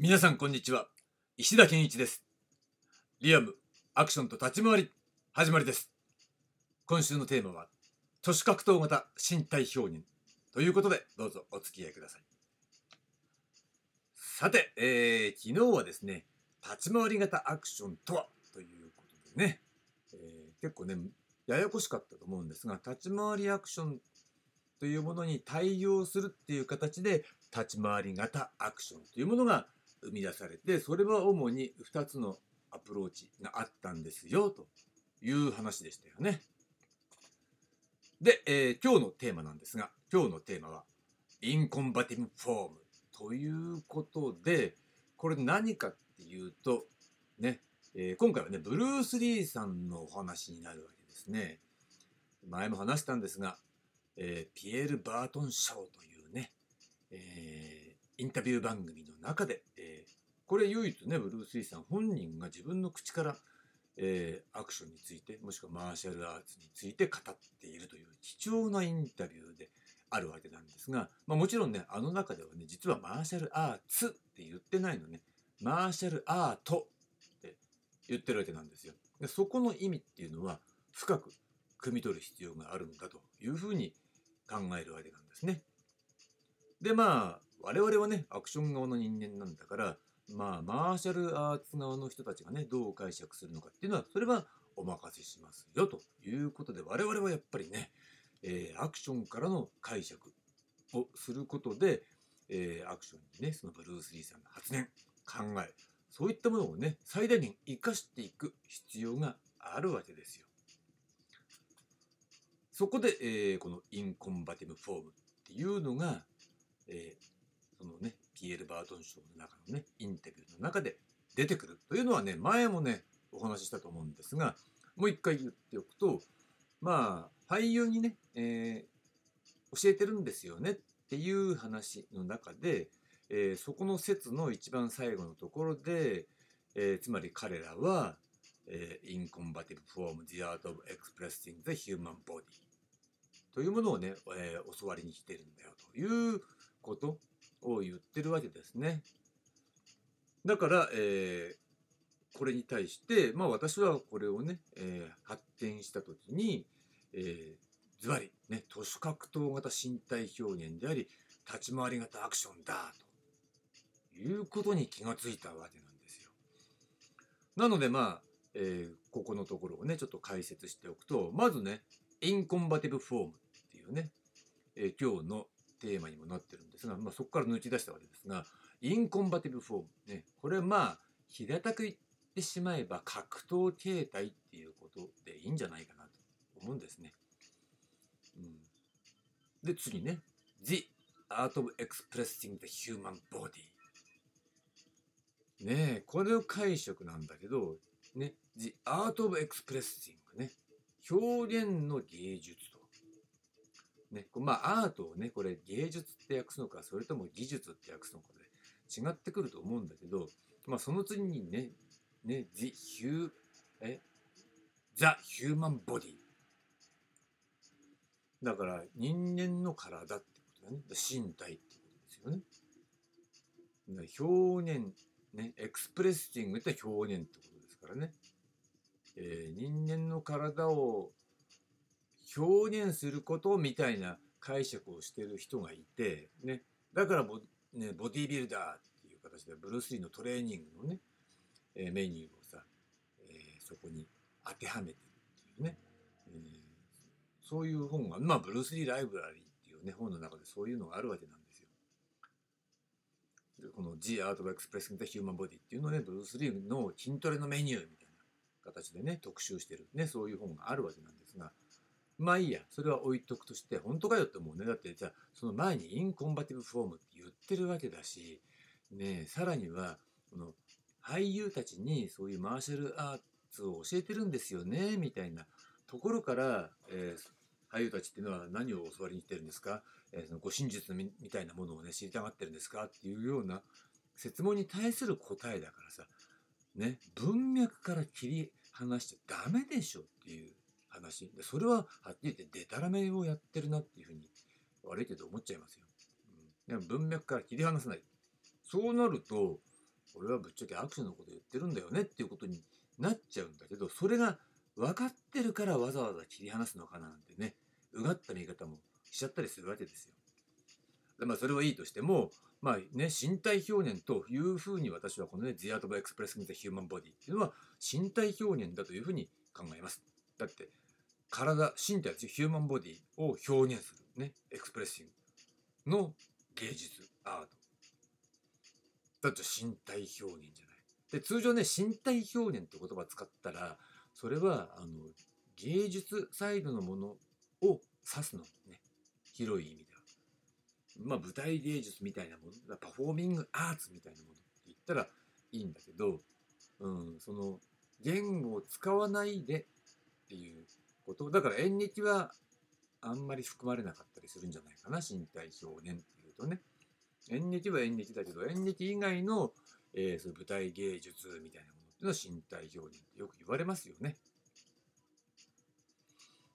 皆さんこんにちは。石田健一です。リアムアクションと立ち回り始まりです。今週のテーマは都市格闘型身体表現。ということでどうぞお付き合いください。さて、えー、昨日はですね立ち回り型アクションとは？ということでね、えー、結構ねややこしかったと思うんですが立ち回りアクションというものに対応するっていう形で立ち回り型アクションというものが生み出されてそれは主に2つのアプローチがあったんですよという話でしたよね。で、えー、今日のテーマなんですが今日のテーマは in combative form ということでこれ何かっていうとね、えー、今回はねブルース・リーさんのお話になるわけですね。前も話したんですが、えー、ピエール・バートン賞というね、えー、インタビュー番組の中で、これ唯一ねブルース・リーさん本人が自分の口から、えー、アクションについてもしくはマーシャルアーツについて語っているという貴重なインタビューであるわけなんですが、まあ、もちろんねあの中ではね実はマーシャルアーツって言ってないのねマーシャルアートって言ってるわけなんですよ。でそこの意味っていうのは深く汲み取る必要があるんだというふうに考えるわけなんですね。でまあ我々はねアクション側の人間なんだからまあマーシャルアーツ側の人たちがねどう解釈するのかっていうのはそれはお任せしますよということで我々はやっぱりね、えー、アクションからの解釈をすることで、えー、アクションにねそのブルース・リーさんの発言考えそういったものをね最大限生かしていく必要があるわけですよ。そこで、えー、このインコンバティブフォームっていうのが、えー、そのねピエール・バートン賞の中のねインタビューの中で出てくるというのはね前もねお話ししたと思うんですがもう一回言っておくとまあ俳優にね、えー、教えてるんですよねっていう話の中で、えー、そこの説の一番最後のところで、えー、つまり彼らは、えー、Incompatible Form The Art of Expressing the Human Body というものをね、えー、教わりに来てるんだよということを言ってるわけですね。だから、えー、これに対して、まあ私はこれをね、えー、発展した時に、えー、ズバリ、ね、徒手格闘型身体表現であり、立ち回り型アクションだ、ということに気がついたわけなんですよ。なのでまあ、えー、ここのところをね、ちょっと解説しておくと、まずね、 in combative form っていうね、えー、今日のテーマにもなってるんですが、まあ、そこから抜き出したわけですが in combative form ねこれまあ平たく言ってしまえば格闘形態っていうことでいいんじゃないかなと思うんですね。うん、で次ね。The Art of Expressing the Human Body ねえこれを解釈なんだけどね The Art of Expressing ね。表現の芸術とね、まあアートをねこれ芸術って訳すのかそれとも技術って訳すのかで違ってくると思うんだけど、まあ、その次にねね The, Hu え The Human Body だから人間の体ってことだね。身体ってことですよね。表現ねエクスプレッシングって表現ってことですからね、えー、人間の体を表現することみたいな解釈をしてる人がいて、ね、だからボ,、ね、ボディービルダーっていう形でブルース・リーのトレーニングのね、えー、メニューをさ、えー、そこに当てはめてるっていうね、えー、そういう本が、まあ、ブルース・リー・ライブラリーっていうね、本の中でそういうのがあるわけなんですよ。この G Art of Expressing the Human Body っていうのをね、ブルース・リーの筋トレのメニューみたいな形でね、特集してる、ね、そういう本があるわけなんです、まあいいや、それは置いとくとして、本当かよって思うね。だって、じゃあ、その前にインコンバティブフォームって言ってるわけだし、ねさらには、この俳優たちにそういうマーシャルアーツを教えてるんですよね、みたいなところから、えー、俳優たちっていうのは何を教わりに来てるんですか、えー、その護身術みたいなものをね、知りたがってるんですか？っていうような質問に対する答えだからさ、ね、文脈から切り離しちゃダメでしょっていう話でそれははっきり言ってデタラメをやってるなっていうふうに悪いけど思っちゃいますよ、うん、でも文脈から切り離さないそうなると俺はぶっちゃけアクションのこと言ってるんだよねっていうことになっちゃうんだけどそれが分かってるからわざわざ切り離すのかななんてねうがった見方もしちゃったりするわけですよ。でまあそれはいいとしてもまあね身体表現というふうに私はこのね The Art of Expressing the Human Body っていうのは身体表現だというふうに考えます。だって体身体ヒューマンボディを表現するねエクスプレッシングの芸術アートだって身体表現じゃない。で通常ね身体表現って言葉使ったらそれはあの芸術サイドのものを指すのね広い意味では。まあ舞台芸術みたいなものパフォーミングアーツみたいなものって言ったらいいんだけど、うん、その言語を使わないでっていうことだから演劇はあんまり含まれなかったりするんじゃないかな身体表現っていうとね演劇は演劇だけど演劇以外の、えー、そういう舞台芸術みたいなものっていうのは身体表現ってよく言われますよね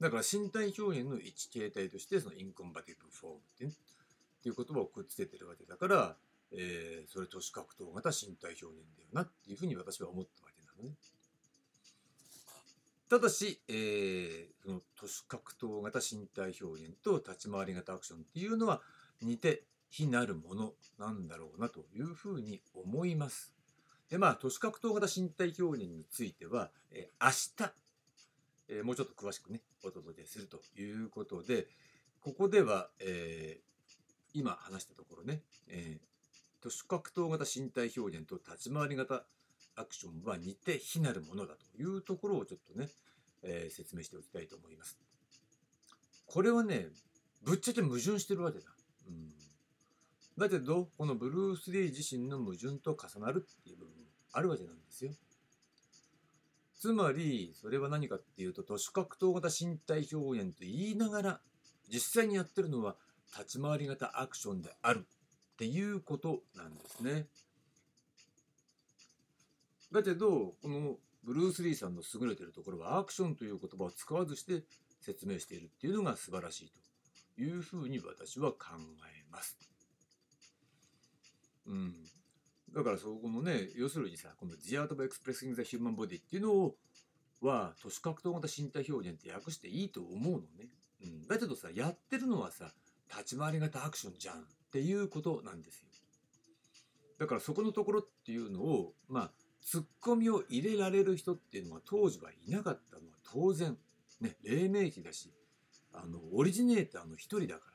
だから身体表現の一形態としてそのインコンバティブフォームって,、ね、っていう言葉をくっつけてるわけだから、えー、それ都市格闘型身体表現だよなっていうふうに私は思ったわけなのね。ただし、えー、その都市格闘型身体表現と立ち回り型アクションっていうのは似て非なるものなんだろうなというふうに思います。でまあ都市格闘型身体表現については、えー、明日、えー、もうちょっと詳しくねお届けするということでここでは、えー、今話したところね、えー、都市格闘型身体表現と立ち回り型アクションは似て非なるものだというところをちょっとね、えー、説明しておきたいと思います。これはねぶっちゃけ矛盾してるわけだ。うんだけどこのブルース・リー自身の矛盾と重なるっていう部分もあるわけなんですよ。つまりそれは何かっていうと都市格闘型身体表現と言いながら実際にやってるのは立ち回り型アクションであるっていうことなんですね。だけどこのブルース・リーさんの優れてるところはアクションという言葉を使わずして説明しているっていうのが素晴らしいというふうに私は考えます。うん、だからそこのね要するにさこの「The Art of Expressing the Human Body」っていうのをは都市格闘型身体表現って訳していいと思うのね、うん、だけどさやってるのはさ立ち回り型アクションじゃんっていうことなんですよ。だからそこのところっていうのをまあツッコミを入れられる人っていうのは当時はいなかったのは当然。ね黎明期だしあのオリジネーターの一人だか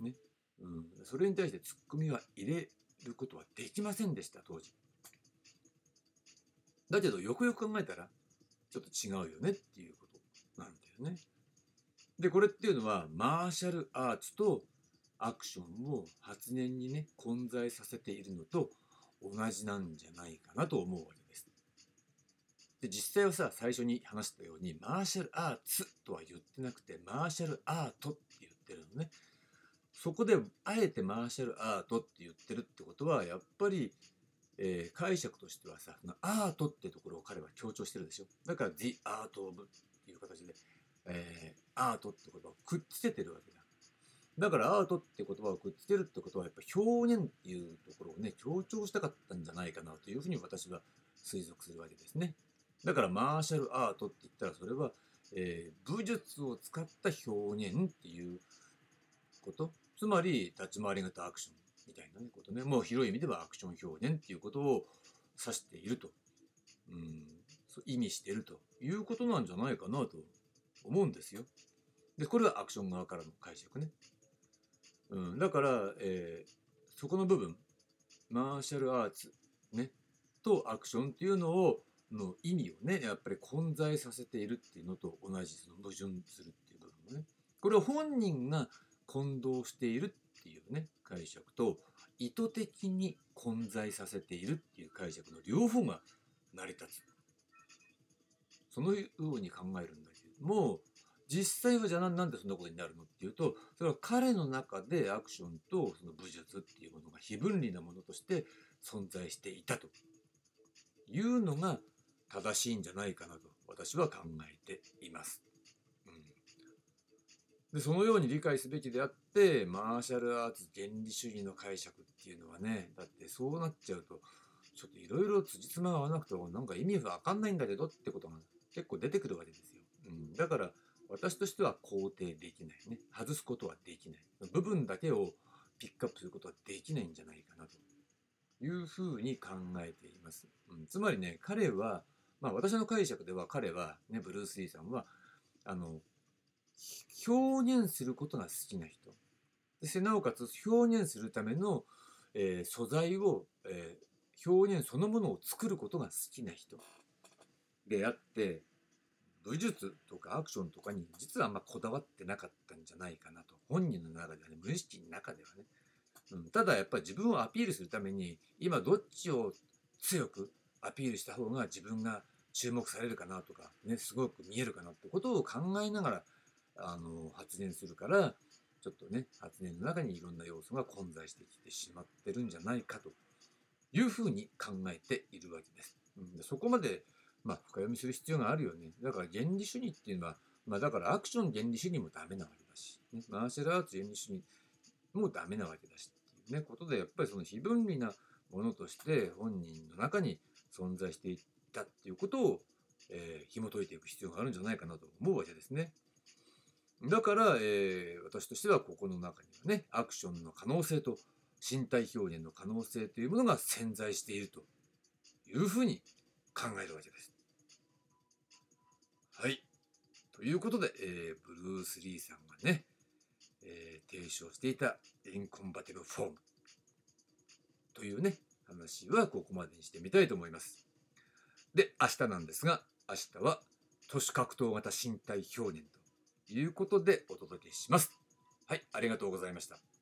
ら。ね、うん、それに対してツッコミは入れることはできませんでした当時。だけどよくよく考えたらちょっと違うよねっていうことなんだよね。でこれっていうのはマーシャルアーツとアクションを発言にね混在させているのと同じなんじゃないかなと思うわけです。で実際はさ最初に話したようにマーシャルアーツとは言ってなくてマーシャルアートって言ってるのね。そこであえてマーシャルアートって言ってるってことはやっぱり、えー、解釈としてはさアートってところを彼は強調してるでしょだから The Art of っていう形で、えー、アートって言葉をくっつけてるわけだからアートって言葉をくっつけるってことはやっぱ表現っていうところをね強調したかったんじゃないかなというふうに私は推測するわけですね。だからマーシャルアートって言ったらそれは、えー、武術を使った表現っていうこと。つまり立ち回り型アクションみたいな、ことね。もう広い意味ではアクション表現っていうことを指していると、うん、そう意味しているということなんじゃないかなと思うんですよ。でこれはアクション側からの解釈ね。うん、だから、えー、そこの部分マーシャルアーツ、ね、とアクションっていうのをの意味をねやっぱり混在させているっていうのと同じその矛盾するっていう部分もね。これは本人が混同しているっていうね解釈と意図的に混在させているっていう解釈の両方が成り立つ。そのように考えるんだけども実際はじゃあなんでそんなことになるのっていうとそれは彼の中でアクションとその武術っていうものが非分離なものとして存在していたというのが正しいんじゃないかなと私は考えています。でそのように理解すべきであってマーシャルアーツ原理主義の解釈っていうのはねだってそうなっちゃうとちょっといろいろ辻褄が合わなくてもなんか意味がわかんないんだけどってことが結構出てくるわけですよ。うん、だから私としては肯定できないね。外すことはできない。部分だけをピックアップすることはできないんじゃないかなというふうに考えています。うん、つまりね、彼は、まあ私の解釈では彼は、ね、ブルース・リーさんは、あの、表現することが好きな人。そしてなおかつ表現するための、えー、素材を、えー、表現そのものを作ることが好きな人であって、武術とかアクションとかに実はあんまこだわってなかったんじゃないかなと。本人の中ではね、無意識の中ではね。うん、ただやっぱり自分をアピールするために、今どっちを強くアピールした方が自分が注目されるかなとか、ね、すごく見えるかなってことを考えながら、あの、発言するから、ちょっとね、発言の中にいろんな要素が混在してきてしまってるんじゃないかというふうに考えているわけです。うん、そこまでまあ、深読みする必要があるよね。だから原理主義っていうのは、まあ、だからアクション原理主義もダメなわけだし、ね、マーシャルアーツ原理主義もダメなわけだしっていうね、ことで、やっぱりその非分離なものとして本人の中に存在していったっていうことを、えー、紐解いていく必要があるんじゃないかなと思うわけですね。だから、えー、私としてはここの中にはね、アクションの可能性と身体表現の可能性というものが潜在しているというふうに考えるわけです。ということで、えー、ブルース・リーさんがね、えー、提唱していたインコンバティブフォームというね、話はここまでにしてみたいと思います。で、明日なんですが、明日は都市格闘型身体表現ということでお届けします。はい、ありがとうございました。